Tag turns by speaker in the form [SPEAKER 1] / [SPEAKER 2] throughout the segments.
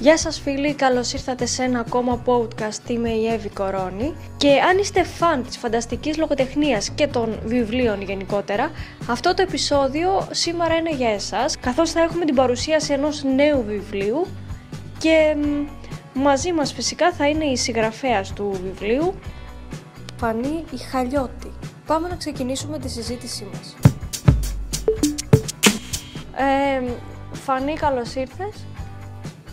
[SPEAKER 1] Γεια σας φίλοι, καλώς ήρθατε σε ένα ακόμα podcast, είμαι η Εύη Κορώνη και αν είστε φαν της φανταστικής λογοτεχνίας και των βιβλίων γενικότερα, αυτό το επεισόδιο σήμερα είναι για εσάς, καθώς θα έχουμε την παρουσίαση ενός νέου βιβλίου και μαζί μας φυσικά θα είναι η συγγραφέας του βιβλίου, Φανή η Χαλιώτη. Πάμε να ξεκινήσουμε τη συζήτησή μας. Ε, Φανή, καλώς ήρθες.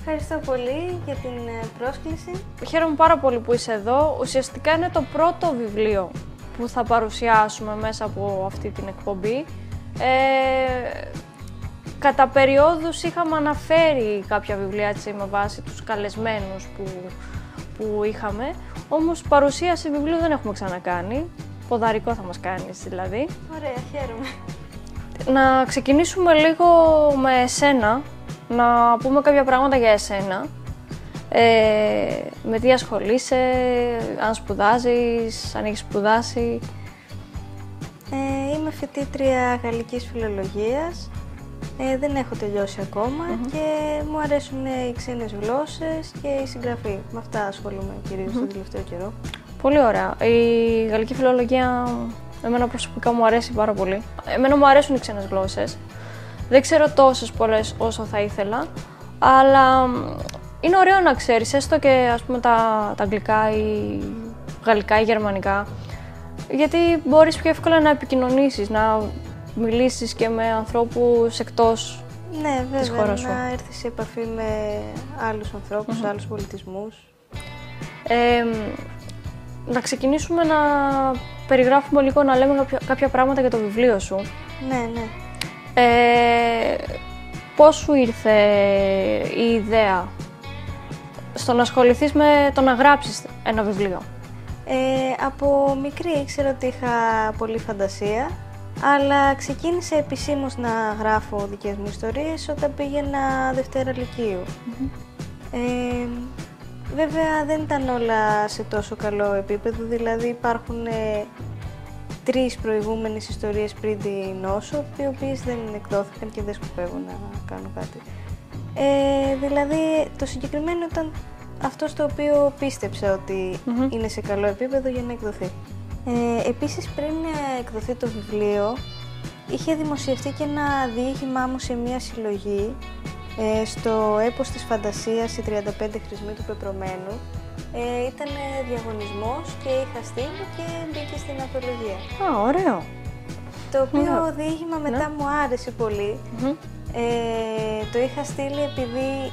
[SPEAKER 2] Ευχαριστώ πολύ για την ε, πρόσκληση.
[SPEAKER 1] Χαίρομαι πάρα πολύ που είσαι εδώ. Ουσιαστικά είναι το πρώτο βιβλίο που θα παρουσιάσουμε μέσα από αυτή την εκπομπή. Ε, κατά περιόδους είχαμε αναφέρει κάποια βιβλία έτσι, με βάση τους καλεσμένους που, που είχαμε, όμως παρουσίαση βιβλίου δεν έχουμε ξανακάνει. Ποδαρικό θα μας κάνεις δηλαδή.
[SPEAKER 2] Ωραία, χαίρομαι.
[SPEAKER 1] Να ξεκινήσουμε λίγο με εσένα, να πούμε κάποια πράγματα για εσένα. Ε, με τι ασχολείσαι, αν σπουδάζεις, αν έχεις σπουδάσει.
[SPEAKER 2] Ε, είμαι φοιτήτρια γαλλικής φιλολογίας. Ε, δεν έχω τελειώσει και μου αρέσουν οι ξένες γλώσσες και η συγγραφή. Με αυτά ασχολούμαι κυρίως mm-hmm. τον τελευταίο καιρό.
[SPEAKER 1] Πολύ ωραία. Η γαλλική φιλολογία εμένα προσωπικά μου αρέσει πάρα πολύ. Εμένα μου αρέσουν οι ξένες γλώσσες. Δεν ξέρω τόσες πολλές όσο θα ήθελα, αλλά είναι ωραίο να ξέρεις, έστω και ας πούμε τα, τα αγγλικά ή γαλλικά ή γερμανικά, γιατί μπορείς πιο εύκολα να επικοινωνήσεις, να μιλήσεις και με ανθρώπους εκτός
[SPEAKER 2] ναι, βέβαια,
[SPEAKER 1] της χώρας σου.
[SPEAKER 2] να έρθεις σε επαφή με άλλους ανθρώπους, mm-hmm. άλλους πολιτισμούς.
[SPEAKER 1] Ε, να ξεκινήσουμε να περιγράφουμε λίγο, να λέμε κάποια, κάποια πράγματα για το βιβλίο σου.
[SPEAKER 2] Ναι, ναι.
[SPEAKER 1] Ε, πώς σου ήρθε η ιδέα στο να ασχοληθείς με το να γράψεις ένα βιβλίο;
[SPEAKER 2] Ε, από μικρή ήξερα ότι είχα πολύ φαντασία, αλλά ξεκίνησα επισήμως να γράφω δικές μου ιστορίες όταν πήγαινα Δευτέρα Ε, βέβαια δεν ήταν όλα σε τόσο καλό επίπεδο, δηλαδή υπάρχουν ε, τρεις προηγούμενες ιστορίες πριν την νόσο, οι οποίες δεν εκδόθηκαν και δεν σκοπεύω να κάνω κάτι. Ε, δηλαδή, το συγκεκριμένο ήταν αυτό στο οποίο πίστεψα ότι είναι σε καλό επίπεδο για να εκδοθεί. Ε, επίσης, πριν εκδοθεί το βιβλίο, είχε δημοσιευτεί και ένα διήγημά μου σε μια συλλογή ε, στο έπος της φαντασίας «Οι 35 χρησμοί του πεπρωμένου», ε, ήταν διαγωνισμός και είχα στείλει και μπήκε στην αθολογία.
[SPEAKER 1] Α, ωραίο.
[SPEAKER 2] Το οποίο ναι. διήγημα μετά ναι. μου άρεσε Ε, το είχα στείλει επειδή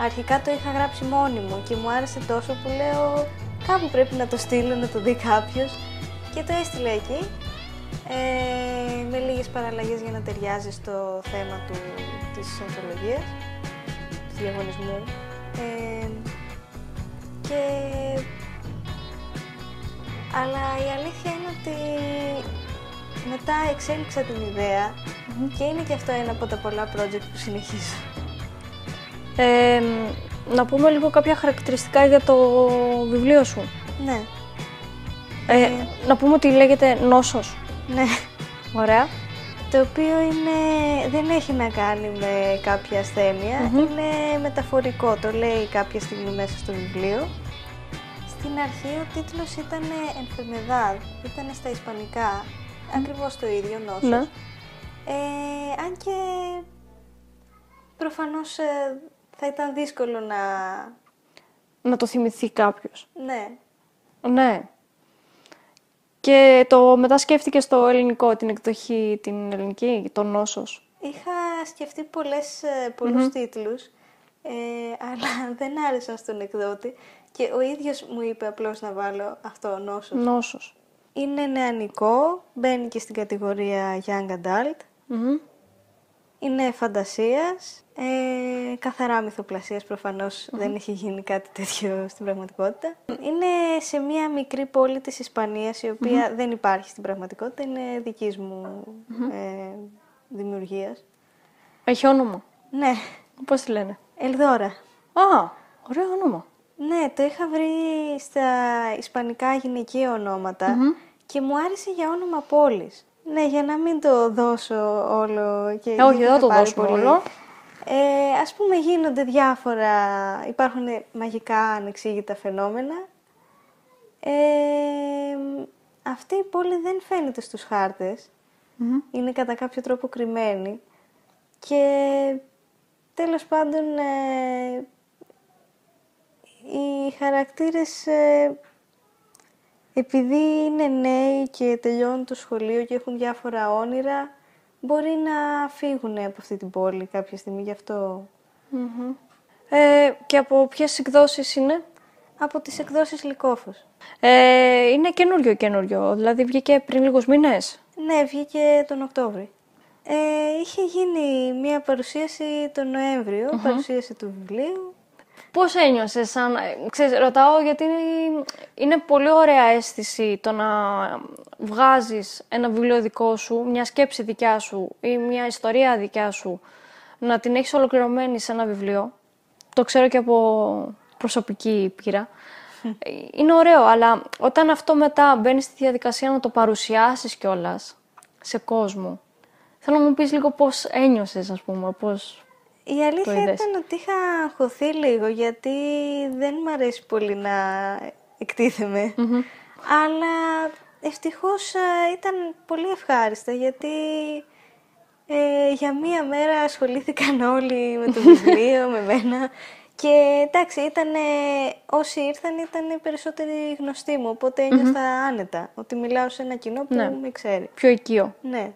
[SPEAKER 2] αρχικά το είχα γράψει μόνη μου και μου άρεσε τόσο που λέω κάπου πρέπει να το στείλω να το δει κάποιος και το έστειλα εκεί ε, με λίγες παραλλαγές για να ταιριάζει στο θέμα του, της ανθολογίας, του διαγωνισμού. Ε, και... Αλλά η αλήθεια είναι ότι μετά εξέλιξα την ιδέα και είναι και αυτό ένα από τα πολλά project που συνεχίζω.
[SPEAKER 1] Ε, να πούμε λίγο κάποια χαρακτηριστικά για το βιβλίο σου.
[SPEAKER 2] Ναι.
[SPEAKER 1] Ε, ε, να πούμε ότι λέγεται νόσος.
[SPEAKER 2] Ναι.
[SPEAKER 1] Ωραία.
[SPEAKER 2] Το οποίο είναι, δεν έχει να κάνει με κάποια είναι μεταφορικό, το λέει κάποια στιγμή μέσα στο βιβλίο. Στην αρχή ο τίτλος ήταν «Ενφερμεδάδ», ήταν στα ισπανικά, mm. ακριβώς το ίδιο νόσος. Ναι. Ε, αν και προφανώς ε, θα ήταν δύσκολο να...
[SPEAKER 1] Να το θυμηθεί κάποιος.
[SPEAKER 2] Ναι.
[SPEAKER 1] Ναι. Και το μετά σκέφτηκες στο ελληνικό, την εκδοχή, την ελληνική, το νόσος;
[SPEAKER 2] Είχα σκεφτεί πολλές, ε, πολλούς τίτλους, ε, αλλά δεν άρεσαν στον εκδότη και ο ίδιος μου είπε απλώς να βάλω αυτό, νόσος.
[SPEAKER 1] Νόσος.
[SPEAKER 2] Είναι νεανικό, μπαίνει και στην κατηγορία Young Adult. Είναι φαντασίας, ε, καθαρά μυθοπλασίας δεν έχει γίνει κάτι τέτοιο στην πραγματικότητα. Είναι σε μια μικρή πόλη της Ισπανίας η οποια δεν υπάρχει στην πραγματικότητα, είναι δικής μου ε, δημιουργίας.
[SPEAKER 1] Έχει όνομα.
[SPEAKER 2] Ναι.
[SPEAKER 1] Πώς τη λένε;
[SPEAKER 2] Ελδόρα.
[SPEAKER 1] Α, ωραίο όνομα.
[SPEAKER 2] Ναι, το είχα βρει στα ισπανικά γυναικεία και μου άρεσε για όνομα πόλης. Ναι, για να μην το δώσω όλο και...
[SPEAKER 1] Ε, όχι, δεν το δώσω όλο.
[SPEAKER 2] Ε, ας πούμε γίνονται διάφορα, υπάρχουν μαγικά ανεξήγητα φαινόμενα. Ε, αυτή η πόλη δεν φαίνεται στους χάρτες. Είναι κατά κάποιο τρόπο κρυμμένη. Και τέλος πάντων ε, οι χαρακτήρες ε, επειδή είναι νέοι και τελειώνουν το σχολείο και έχουν διάφορα όνειρα, μπορεί να φύγουν από αυτή την πόλη κάποια στιγμή, γι' αυτο
[SPEAKER 1] Ε, και από ποιες εκδόσεις είναι;
[SPEAKER 2] Από τις εκδόσεις Λυκόφος.
[SPEAKER 1] Ε, είναι καινούριο καινούριο, δηλαδή βγήκε πριν λίγους μήνες;
[SPEAKER 2] Ναι, βγήκε τον Οκτώβρη. Ε, είχε γίνει μία παρουσίαση τον νοεμβριο παρουσίαση του βιβλίου.
[SPEAKER 1] Πώς ένιωσες, σαν, ξέρεις, ρωτάω γιατί είναι πολύ ωραία αίσθηση το να βγάζεις ένα βιβλίο δικό σου, μια σκέψη δικιά σου ή μια ιστορία δικιά σου, να την έχεις ολοκληρωμένη σε ένα βιβλίο. Το ξέρω και από προσωπική πείρα. Είναι ωραίο, αλλά όταν αυτό μετά μπαίνεις στη διαδικασία να το παρουσιάσεις κιόλας σε κόσμο, θέλω να μου πεις λίγο πώς ένιωσες, ας πούμε, πώς,
[SPEAKER 2] η αλήθεια ήταν ότι είχα αγχωθεί λίγο γιατί δεν μου αρέσει πολύ να εκτιθεμαι Αλλά ευτυχώς ήταν πολύ ευχάριστα γιατί ε, για μία μέρα ασχολήθηκαν όλοι με το βιβλίο, με μένα. Και εντάξει, ήταν, όσοι ήρθαν ήταν περισσότεροι γνωστοί μου, οπότε ένιωθα άνετα ότι μιλάω σε ένα κοινό που ναι. με ξέρει.
[SPEAKER 1] Πιο οικείο.
[SPEAKER 2] Ναι.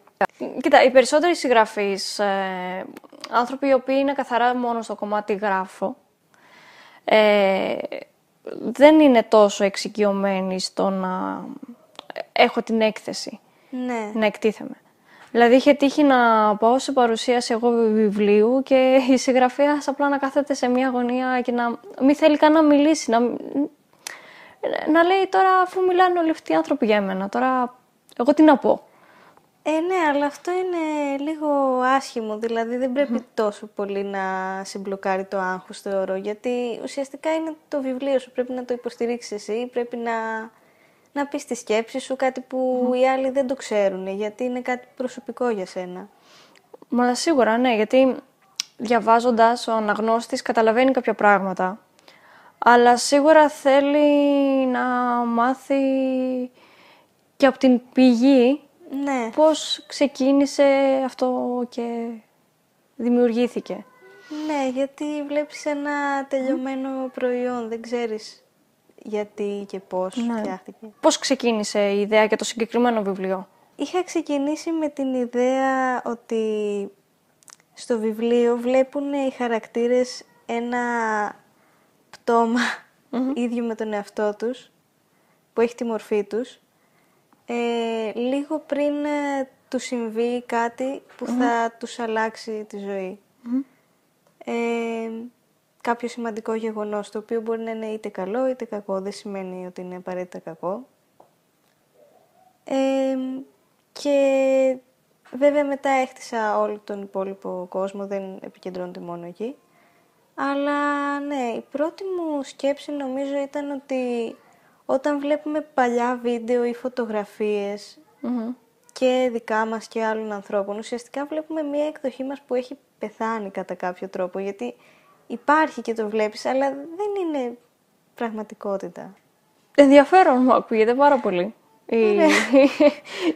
[SPEAKER 1] Κοίτα, οι περισσότεροι συγγραφείς, ε, άνθρωποι οι οποίοι είναι καθαρά μόνο στο κομμάτι γράφω, ε, δεν είναι τόσο εξοικειωμένοι στο να έχω την έκθεση,
[SPEAKER 2] ναι.
[SPEAKER 1] να εκτίθεμαι. Δηλαδή είχε τύχει να πάω σε παρουσίαση εγώ βιβλίου και η συγγραφέας απλά να κάθεται σε μια γωνία και να μην θέλει καν να μιλήσει, να, να λέει τώρα αφού μιλάνε όλοι αυτοί οι άνθρωποι για μένα, τώρα εγώ τι να πω.
[SPEAKER 2] Ε, ναι, αλλά αυτό είναι λίγο άσχημο, δηλαδή δεν πρέπει τόσο πολύ να συμπλοκάρει το άγχος, θεωρώ, γιατί ουσιαστικά είναι το βιβλίο σου, πρέπει να το υποστηρίξεις εσύ, πρέπει να, να πεις τη σκέψη σου, κάτι που οι άλλοι δεν το ξέρουν, γιατί είναι κάτι προσωπικό για σένα.
[SPEAKER 1] Μα σίγουρα, ναι, γιατί διαβάζοντας ο αναγνώστης καταλαβαίνει κάποια πράγματα, αλλά σίγουρα θέλει να μάθει και από την πηγή
[SPEAKER 2] ναι.
[SPEAKER 1] Πώς ξεκίνησε αυτό και δημιουργήθηκε;
[SPEAKER 2] Ναι, γιατί βλέπεις ένα τελειωμένο προϊόν, δεν ξέρεις γιατί και πώς ναι. φτιάχτηκε.
[SPEAKER 1] Πώς ξεκίνησε η ιδέα για το συγκεκριμένο βιβλίο;
[SPEAKER 2] Είχα ξεκινήσει με την ιδέα ότι στο βιβλίο βλέπουν οι χαρακτήρες ένα ίδιο με τον εαυτό τους, που έχει τη μορφή τους ε, λίγο πριν ε, του συμβεί κάτι που θα τους αλλάξει τη ζωή. Ε, κάποιο σημαντικό γεγονός, το οποίο μπορεί να είναι είτε καλό είτε κακό, δεν σημαίνει ότι είναι απαραίτητα κακό. Ε, και βέβαια μετά έχτισα όλο τον υπόλοιπο κόσμο, δεν επικεντρώνεται μόνο εκεί. Αλλά ναι, η πρώτη μου σκέψη νομίζω ήταν ότι όταν βλέπουμε παλιά βίντεο ή φωτογραφιες και δικά μας και άλλων ανθρώπων, ουσιαστικά βλέπουμε μία εκδοχή μας που έχει πεθάνει κατά κάποιο τρόπο, γιατί υπάρχει και το βλέπεις, αλλά δεν είναι πραγματικότητα.
[SPEAKER 1] Ενδιαφέρον μου ακούγεται πάρα πολύ η, ναι.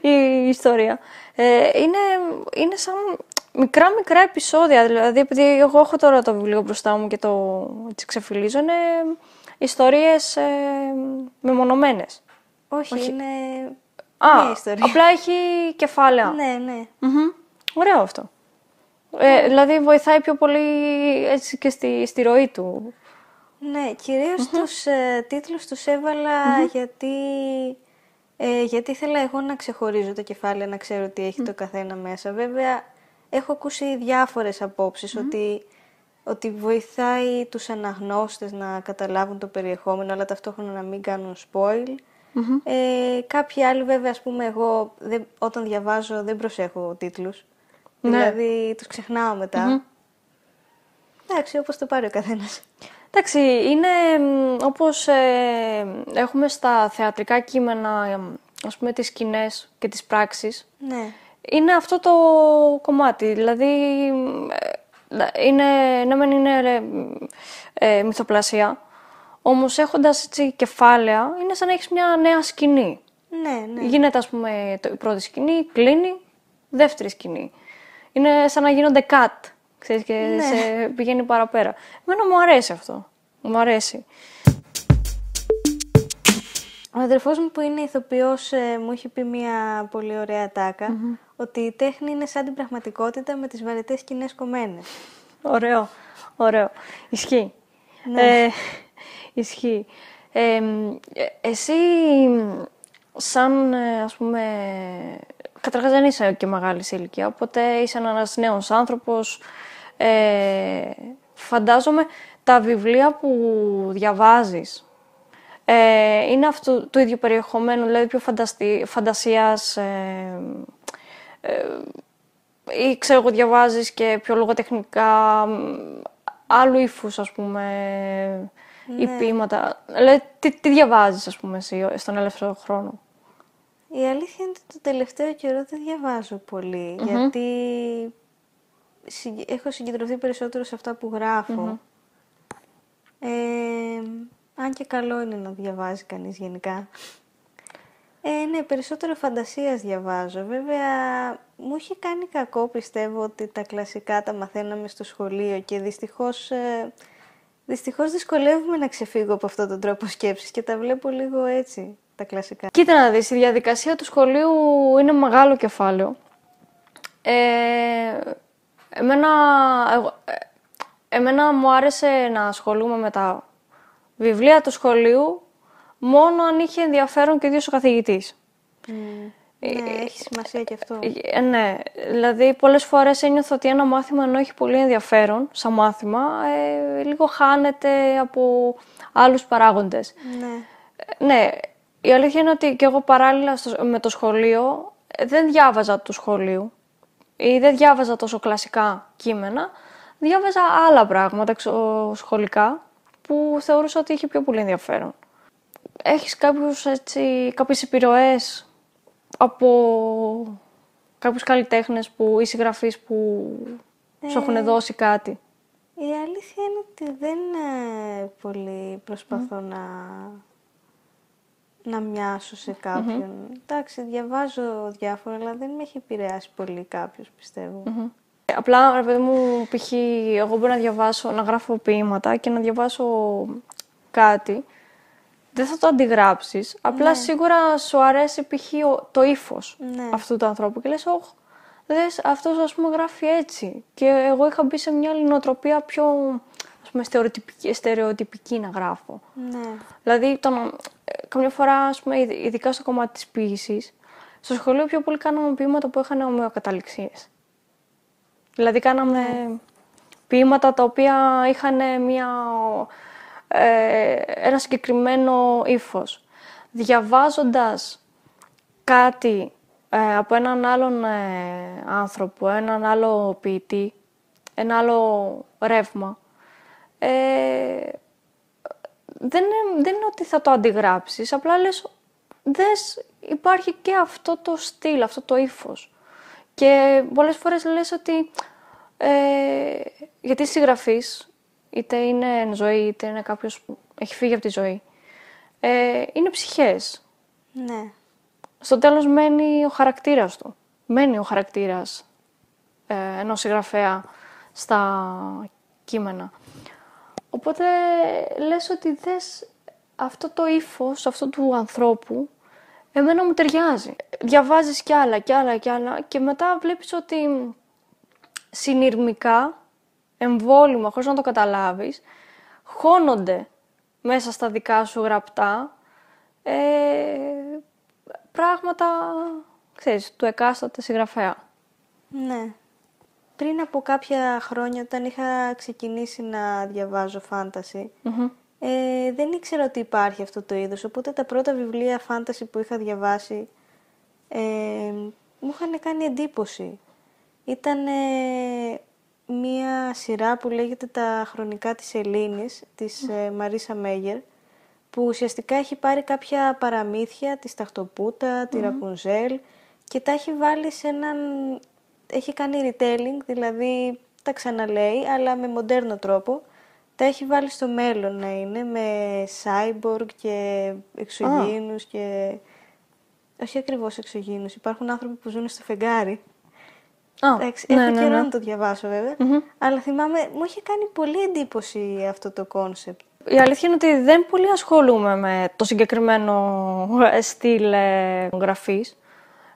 [SPEAKER 1] η, ιστορία. Ε, είναι, είναι σαν μικρά μικρά επεισόδια, δηλαδή επειδή εγώ έχω τώρα το βιβλίο μπροστά μου και το έτσι ξεφυλίζω, είναι ιστορίες ε, μεμονωμένες.
[SPEAKER 2] Όχι, είναι
[SPEAKER 1] Α,
[SPEAKER 2] μια ιστορία.
[SPEAKER 1] απλά έχει κεφάλαια.
[SPEAKER 2] Ναι, ναι.
[SPEAKER 1] Ωραίο αυτό. Ε, δηλαδή βοηθάει πιο πολύ έτσι και στη, στη ροή του.
[SPEAKER 2] Ναι, κυρίως τους ε, τίτλους τους εβαλα γιατί, ε, γιατί ήθελα εγώ να ξεχωρίζω τα κεφάλαια, να ξέρω τι έχει το καθένα μέσα. Βέβαια, έχω ακούσει διάφορες ότι ότι βοηθάει τους αναγνώστες να καταλάβουν το περιεχόμενο, αλλά ταυτόχρονα να μην κάνουν spoil. Ε, κάποιοι άλλοι βέβαια, ας πούμε, εγώ δεν, όταν διαβάζω δεν προσέχω τίτλους. Ναι. Δηλαδή, τους ξεχνάω μετά. Εντάξει, όπως το πάρει ο καθένας.
[SPEAKER 1] Εντάξει, είναι όπως ε, έχουμε στα θεατρικά κείμενα, ας πούμε, τις σκηνές και τις πράξεις.
[SPEAKER 2] Ναι.
[SPEAKER 1] Είναι αυτό το κομμάτι, δηλαδή είναι, ναι μεν είναι ε, ε, μυθοπλασία, όμως έχοντας έτσι κεφάλαια είναι σαν να έχεις μια νέα σκηνή.
[SPEAKER 2] Ναι, ναι.
[SPEAKER 1] Γίνεται ας πούμε το, η πρώτη σκηνή, κλείνει, δεύτερη σκηνή. Είναι σαν να γίνονται cut, ξέρεις, και
[SPEAKER 2] Ναι.
[SPEAKER 1] σε πηγαίνει παραπέρα. Εμένα μου αρέσει αυτό, μου αρέσει.
[SPEAKER 2] Ο αδερφός μου που είναι ηθοποιός ε, μου έχει πει μια πολύ ωραία τάκα, ότι η τέχνη είναι σαν την πραγματικότητα με τις βαρετές σκηνές κομμένες.
[SPEAKER 1] Ωραίο, ωραίο. Ισχύει.
[SPEAKER 2] Ναι.
[SPEAKER 1] Ε, ισχύει. Ε, μ, ε, εσύ, σαν, ε, ας πούμε, καταρχάς δεν είσαι και μεγάλη σε ηλικία, οπότε είσαι ένας νέος άνθρωπος. Ε, φαντάζομαι τα βιβλία που διαβάζεις ε, είναι αυτό το ίδιο περιεχομένο, δηλαδή πιο φανταστι, φαντασίας, ε, ε, ή ξέρω εγώ διαβάζεις και πιο λογοτεχνικά, μ, άλλου ύφους, ας πούμε, ή ποίηματα. Δηλαδή, τι, τι διαβάζεις, ας πούμε, εσύ στον ελεύθερο χρόνο;
[SPEAKER 2] Η αλήθεια είναι ότι το τελευταίο καιρό δεν διαβάζω πολύ, γιατί συγκ- έχω συγκεντρωθεί περισσότερο σε αυτά που γραφω Ε, αν και καλό είναι να διαβάζει κανείς γενικά. Ε, ναι, περισσότερο φαντασίας διαβάζω. Βέβαια, μου έχει κάνει κακό, πιστεύω, ότι τα κλασικά τα μαθαίναμε στο σχολείο και δυστυχώς, ε, δυστυχώς δυσκολεύομαι να ξεφύγω από αυτόν τον τρόπο σκέψης και τα βλέπω λίγο έτσι, τα κλασικά.
[SPEAKER 1] Κοίτα να δεις, η διαδικασία του σχολείου είναι μεγάλο κεφάλαιο. Ε, εμένα, εγώ, ε, εμένα μου άρεσε να ασχολούμαι με τα βιβλία του σχολείου μόνο αν είχε ενδιαφέρον και ο ίδιος ο καθηγητής.
[SPEAKER 2] Ναι, έχει σημασία και αυτό.
[SPEAKER 1] Ε, ναι, δηλαδή πολλές φορές ένιωθα ότι ένα μάθημα ενώ έχει πολύ ενδιαφέρον σαν μάθημα, ε, λίγο χάνεται από άλλους παράγοντες.
[SPEAKER 2] Ναι.
[SPEAKER 1] Ε, Ναι, η αλήθεια είναι ότι και εγώ παράλληλα στο- με το σχολείο ε, δεν διάβαζα του σχολείου ή δεν διάβαζα τόσο κλασικά κείμενα. Διάβαζα άλλα πράγματα εξω- σχολικά που θεωρούσα ότι είχε πιο πολύ ενδιαφέρον. Έχεις κάποιους, έτσι, κάποιες επιρροές από κάποιους καλλιτέχνες που, ή συγγραφείς που σου έχουν δώσει κάτι;
[SPEAKER 2] Η αλήθεια είναι ότι δεν ε, πολύ προσπαθώ να, να μοιάσω σε κάποιον. Εντάξει, διαβάζω διάφορα, αλλά δεν με έχει επηρεάσει πολύ κάποιος, πιστεύω.
[SPEAKER 1] Απλά, ρε παιδί μου, π.χ. εγώ μπορώ να διαβάσω, να γράφω ποίηματα και να διαβάσω κάτι. Δεν θα το αντιγράψεις. Απλά σίγουρα σου αρέσει π.χ. ο- το ύφος
[SPEAKER 2] Ναι.
[SPEAKER 1] αυτού του ανθρώπου. Και λες, όχ, δες, αυτός ας πούμε γράφει έτσι. Και εγώ είχα μπει σε μια άλλη νοοτροπία πιο, ας πούμε, στερεοτυπική, στερεοτυπική να γράφω.
[SPEAKER 2] Ναι.
[SPEAKER 1] Δηλαδή, το να- ε, καμιά φορά, ας πούμε, ειδ- ειδικά στο κομμάτι της ποίησης, στο σχολείο πιο πολύ κάναμε ποίηματα που είχαν ομοιοκαταληξίες. Δηλαδή, κάναμε ποίηματα τα οποία είχαν μια, ε, ένα συγκεκριμένο ύφος. Διαβάζοντας κάτι ε, από έναν άλλον ε, άνθρωπο, έναν άλλο ποιητή, ένα άλλο ρεύμα, ε, δεν είναι, δεν είναι ότι θα το αντιγράψεις, απλά λες, δες, υπάρχει και αυτό το στυλ, αυτό το ύφος. Και πολλές φορές λες ότι, ε, γιατί συγγραφής, είτε είναι εν ζωή, είτε είναι κάποιος που έχει φύγει από τη ζωή, ε, είναι ψυχές.
[SPEAKER 2] Ναι.
[SPEAKER 1] Στο τέλος μένει ο χαρακτήρας του. Μένει ο χαρακτήρας ε, ενός συγγραφέα στα κείμενα. Οπότε λες ότι δες αυτό το ύφος αυτού του ανθρώπου εμένα μου ταιριάζει. Διαβάζεις κι άλλα κι άλλα κι άλλα και μετά βλέπεις ότι συνειρμικά, εμβόλυμα, χωρίς να το καταλάβεις, χώνονται μέσα στα δικά σου γραπτά ε, πράγματα, ξέρεις, του εκάστοτε συγγραφέα.
[SPEAKER 2] Ναι. Πριν από κάποια χρόνια, όταν είχα ξεκινήσει να διαβάζω φάνταση, ε, δεν ήξερα ότι υπάρχει αυτό το είδος, οπότε τα πρώτα βιβλία φάνταση που είχα διαβάσει ε, μου είχαν κάνει εντύπωση. Ήταν ε, μία σειρά που λέγεται «Τα χρονικά της Ελλήνης» της ε, Μαρίσα Μέγερ, που ουσιαστικά έχει πάρει κάποια παραμύθια, της Σταχτοπούτα, τη Ραπουνζέλ και τα έχει βάλει σε έναν... Έχει κάνει retelling, δηλαδή τα ξαναλέει, αλλά με μοντέρνο τρόπο. Τα έχει βάλει στο μέλλον να είναι, με cyborg και εξωγήινους και... Όχι ακριβώς εξωγήινους, υπάρχουν άνθρωποι που ζουν στο φεγγάρι.
[SPEAKER 1] Α,
[SPEAKER 2] Εντάξει,
[SPEAKER 1] ναι,
[SPEAKER 2] έχω
[SPEAKER 1] ναι,
[SPEAKER 2] καιρό
[SPEAKER 1] ναι.
[SPEAKER 2] να το διαβάσω βέβαια, αλλά θυμάμαι, μου είχε κάνει πολύ εντύπωση αυτό το κόνσεπτ.
[SPEAKER 1] Η αλήθεια είναι ότι δεν πολύ ασχολούμαι με το συγκεκριμένο ε, στυλ ε, γραφής.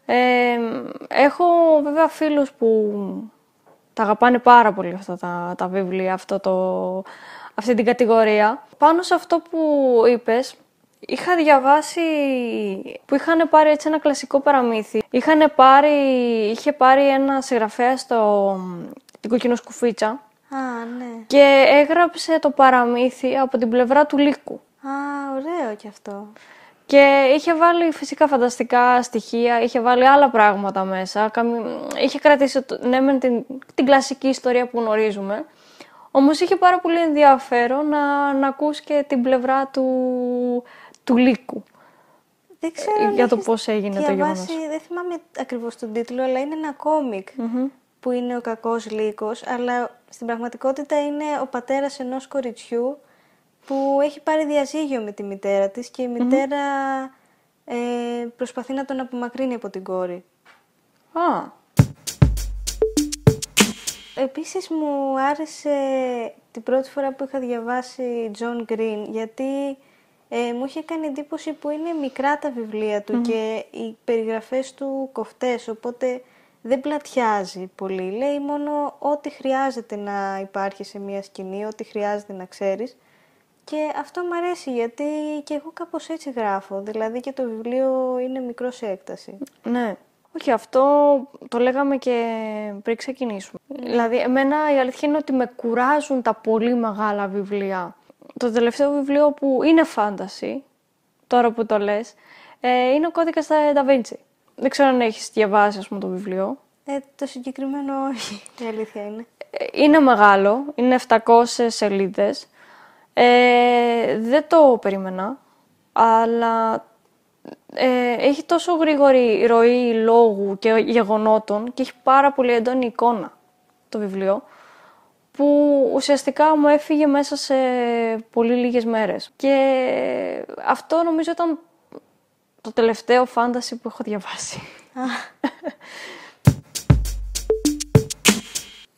[SPEAKER 1] Ε, έχω βέβαια φίλους που τα αγαπάνε πάρα πολύ αυτά τα, τα βιβλία, αυτό το, αυτή την κατηγορία. Πάνω σε αυτό που είπες, είχα διαβάσει που είχαν πάρει έτσι ένα κλασικό παραμύθι. Είχαν πάρει, είχε πάρει ένα συγγραφέα στο την κοκκινοσκουφίτσα
[SPEAKER 2] Α, ναι.
[SPEAKER 1] και έγραψε το παραμύθι από την πλευρά του Λύκου.
[SPEAKER 2] Α, ωραίο κι αυτό.
[SPEAKER 1] Και είχε βάλει φυσικά φανταστικά στοιχεία, είχε βάλει άλλα πράγματα μέσα. καμι- Είχε κρατήσει το- ναι, μεν την, την κλασική ιστορία που γνωρίζουμε. Όμως είχε πάρα πολύ ενδιαφέρον να, να ακούς και την πλευρά του, του Λύκου.
[SPEAKER 2] Δεν ξέρω
[SPEAKER 1] Ε,
[SPEAKER 2] αν
[SPEAKER 1] για το
[SPEAKER 2] έχεις
[SPEAKER 1] πώς έγινε το
[SPEAKER 2] διαβάσει,
[SPEAKER 1] γεγονός.
[SPEAKER 2] Δεν θυμάμαι ακριβώς τον τίτλο, αλλά είναι ένα κόμικ που είναι ο κακός λύκος, αλλά στην πραγματικότητα είναι ο πατέρας ενός κοριτσιού που έχει πάρει διαζύγιο με τη μητέρα της και η μητέρα ε, προσπαθεί να τον απομακρύνει από την κόρη.
[SPEAKER 1] Α,
[SPEAKER 2] Επίσης μου άρεσε την πρώτη φορά που είχα διαβάσει John Green γιατί ε, μου είχε κάνει εντύπωση που είναι μικρά τα βιβλία του και οι περιγραφές του κοφτές οπότε δεν πλατιάζει πολύ. Λέει μόνο ό,τι χρειάζεται να υπάρχει σε μια σκηνή, ό,τι χρειάζεται να ξέρεις και αυτό μου αρέσει γιατί και εγώ κάπως έτσι γράφω, δηλαδή και το βιβλίο είναι μικρός σε έκταση.
[SPEAKER 1] ναι. Όχι, αυτό το λέγαμε και πριν ξεκινήσουμε. Δηλαδή, εμένα η αλήθεια είναι ότι με κουράζουν τα πολύ μεγάλα βιβλία. Το τελευταίο βιβλίο που είναι φάνταση, τώρα που το λες, ε, είναι ο κώδικας στα Da Vinci. Δεν ξέρω αν έχεις διαβάσει, ας πούμε, το βιβλίο.
[SPEAKER 2] Ε, το συγκεκριμένο όχι, η αλήθεια είναι.
[SPEAKER 1] Ε, Είναι μεγάλο, είναι 700 σελίδες. Ε, δεν το περίμενα, αλλά ε, έχει τόσο γρήγορη ροή λόγου και γεγονότων και έχει πάρα πολύ έντονη εικόνα το βιβλίο που ουσιαστικά μου έφυγε μέσα σε πολύ λίγες μέρες. Και αυτό νομίζω ήταν το τελευταίο φάνταση που έχω διαβάσει.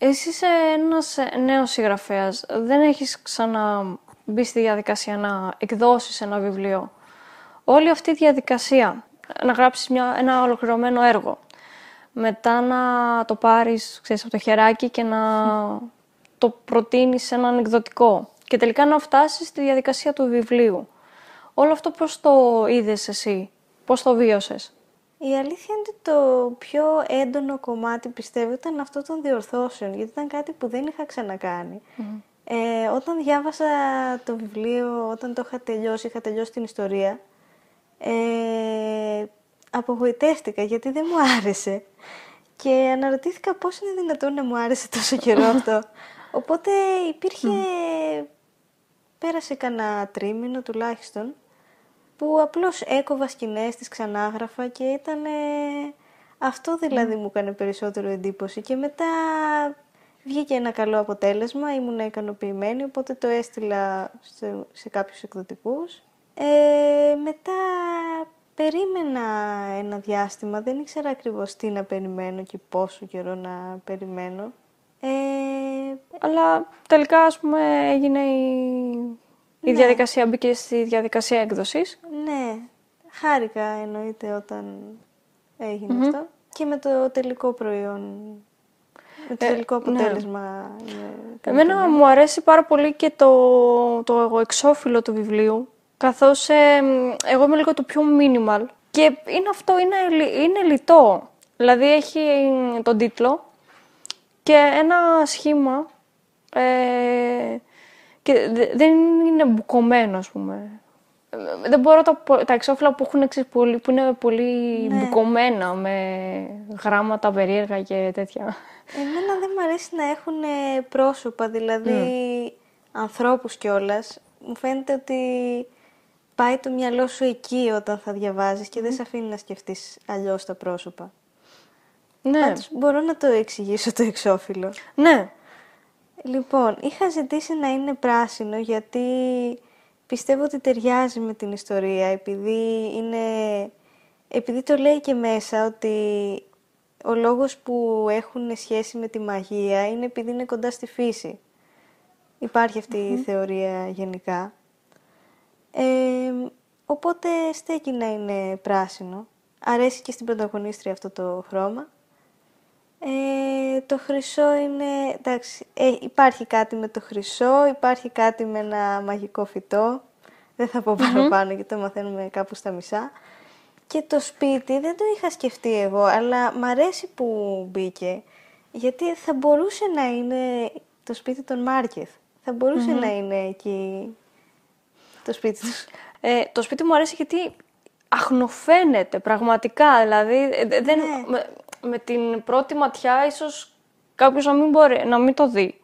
[SPEAKER 1] Εσύ είσαι ένας νέος συγγραφέας. Δεν έχεις ξαναμπεί στη διαδικασία να εκδώσεις ένα βιβλίο. Όλη αυτή η διαδικασία, να γράψεις μια, ένα ολοκληρωμένο έργο, μετά να το πάρεις ξέρεις, από το χεράκι και να το προτείνεις σε έναν εκδοτικό και τελικά να φτάσεις στη διαδικασία του βιβλίου. Όλο αυτό πώς το είδες εσύ, πώς το βίωσες;
[SPEAKER 2] Η αλήθεια είναι ότι το πιο έντονο κομμάτι πιστεύω ήταν αυτό των διορθώσεων, γιατί ήταν κάτι που δεν είχα ξανακάνει. Ε, όταν διάβασα το βιβλίο, όταν το είχα τελειώσει, είχα τελειώσει την ιστορία, ε, απογοητεύτηκα γιατί δεν μου άρεσε. Και αναρωτήθηκα πώς είναι δυνατόν να μου άρεσε τόσο καιρό αυτό. Οπότε υπήρχε... Πέρασε κανένα τρίμηνο τουλάχιστον που απλώς έκοβα σκηνές, τις ξανάγραφα και ήταν... Αυτό δηλαδή μου έκανε περισσότερο εντύπωση και μετά βγήκε ένα καλό αποτέλεσμα, ήμουν ικανοποιημένη, οπότε το έστειλα σε, σε κάποιους εκδοτικούς. Ε, μετά περίμενα ένα διάστημα, δεν ήξερα ακριβώς τι να περιμένω και πόσο καιρό να περιμένω. Ε,
[SPEAKER 1] Αλλά τελικά, ας πούμε, έγινε η, η
[SPEAKER 2] Ναι.
[SPEAKER 1] διαδικασία, μπήκε στη διαδικασία έκδοσης.
[SPEAKER 2] ναι, χάρηκα εννοείται όταν έγινε αυτό. Και με το τελικό προϊόν, με το
[SPEAKER 1] Ε,
[SPEAKER 2] τελικό
[SPEAKER 1] ναι.
[SPEAKER 2] αποτέλεσμα. είμαι
[SPEAKER 1] Εμένα
[SPEAKER 2] ικανοποιημένη.
[SPEAKER 1] μου αρέσει πάρα πολύ και το, το εξώφυλλο του βιβλίου, καθώς ε, εγώ είμαι λίγο το πιο minimal και είναι αυτό, είναι, λι- είναι λιτό. Δηλαδή έχει τον τίτλο και ένα σχήμα ε, και δε- δεν είναι μπουκωμένο, ας πούμε. Ε, Δεν μπορώ τα, πο- τα εξώφυλλα που, έχουν, εξής πολύ, που είναι πολύ
[SPEAKER 2] Ναι.
[SPEAKER 1] μπουκωμένα με γράμματα περίεργα και τέτοια.
[SPEAKER 2] Εμένα δεν μου αρέσει να έχουν ε, πρόσωπα, δηλαδή ανθρώπους κιόλας. Μου φαίνεται ότι πάει το μυαλό σου εκεί όταν θα διαβάζεις και δεν σε αφήνει να σκεφτείς αλλιώς τα πρόσωπα.
[SPEAKER 1] Ναι.
[SPEAKER 2] Πάντως μπορώ να το εξηγήσω το εξώφυλλο.
[SPEAKER 1] Ναι.
[SPEAKER 2] Λοιπόν, είχα ζητήσει να είναι πράσινο γιατί πιστεύω ότι ταιριάζει με την ιστορία, επειδή, είναι... επειδή το λέει και μέσα ότι ο λόγος που έχουν σχέση με τη μαγεία είναι επειδή είναι κοντά στη φύση. Υπάρχει η θεωρία γενικά. Ε, οπότε στέκει να είναι πράσινο. Αρέσει και στην πρωταγωνίστρια αυτό το χρώμα. Ε, το χρυσό είναι... Εντάξει, ε, υπάρχει κάτι με το χρυσό, υπάρχει κάτι με ένα μαγικό φυτό. Δεν θα πω παραπάνω γιατί το μαθαίνουμε κάπου στα μισά. Και το σπίτι δεν το είχα σκεφτεί εγώ, αλλά μ' αρέσει που μπήκε. Γιατί θα μπορούσε να είναι το σπίτι των Μάρκεθ. Θα μπορουσε να είναι εκεί το σπίτι τους.
[SPEAKER 1] Ε, το σπίτι μου αρέσει γιατί αχνοφαίνεται πραγματικά. Δηλαδή, ε, δεν,
[SPEAKER 2] Ναι.
[SPEAKER 1] Με, την πρώτη ματιά ίσως κάποιος να μην, μπορεί, να μην το δει.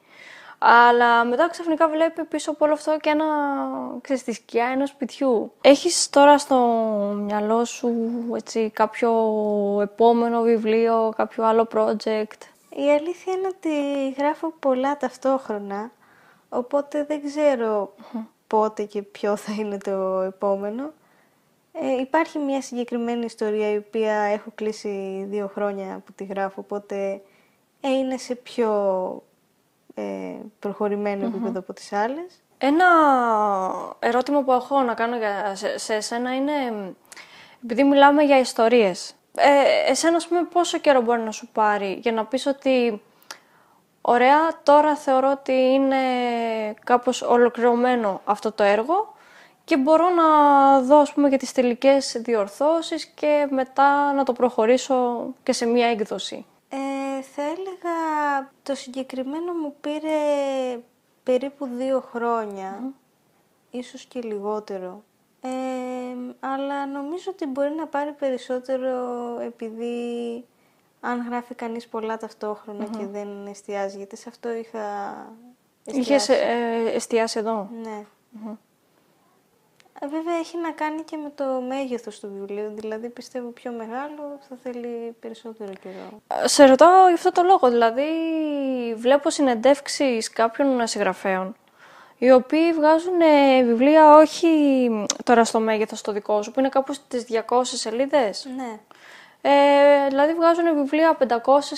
[SPEAKER 1] Αλλά μετά ξαφνικά βλέπει πίσω από όλο αυτό και ένα, ξέρεις, τη σκιά ενός σπιτιού. Έχεις τώρα στο μυαλό σου έτσι, κάποιο επόμενο βιβλίο, κάποιο άλλο project;
[SPEAKER 2] Η αλήθεια είναι ότι γράφω πολλά ταυτόχρονα, οπότε δεν ξέρω πότε και ποιο θα είναι το επόμενο. Ε, υπάρχει μια συγκεκριμένη ιστορία η οποία έχω κλείσει δύο χρόνια που τη γράφω, οπότε ε, είναι σε πιο ε, προχωρημένο επίπεδο από τις άλλες.
[SPEAKER 1] Ένα ερώτημα που έχω να κάνω για, σε, σε εσένα είναι, επειδή μιλάμε για ιστορίες, ε, εσένα ας πούμε πόσο καιρό μπορεί να σου πάρει για να πεις ότι ωραία τώρα θεωρώ ότι είναι κάπως ολοκληρωμένο αυτό το έργο και μπορώ να δω ας πούμε και τις τελικές διορθώσεις και μετά να το προχωρήσω και σε μία έκδοση.
[SPEAKER 2] Ε, θα έλεγα το συγκεκριμένο μου πήρε περίπου δύο χρόνια, ίσως και λιγότερο. Ε, αλλά νομίζω ότι μπορεί να πάρει περισσότερο επειδή αν γράφει κανείς πολλά ταυτόχρονα και δεν εστιάζει, γιατί σε αυτό είχα
[SPEAKER 1] Είχες
[SPEAKER 2] εστιάσει.
[SPEAKER 1] ε, εστιάσει εδώ.
[SPEAKER 2] Ναι. Ε, Βέβαια έχει να κάνει και με το μέγεθος του βιβλίου, δηλαδή πιστεύω πιο μεγάλο θα θέλει περισσότερο καιρό.
[SPEAKER 1] Σε ρωτάω γι' αυτό το λόγο, δηλαδή βλέπω συνεντεύξεις κάποιων συγγραφέων οι οποίοι βγάζουν ε, βιβλία όχι τώρα στο μέγεθος το δικό σου, που είναι κάπου στις 200 σελίδες.
[SPEAKER 2] Ναι.
[SPEAKER 1] Ε, δηλαδή βγάζουν βιβλία 500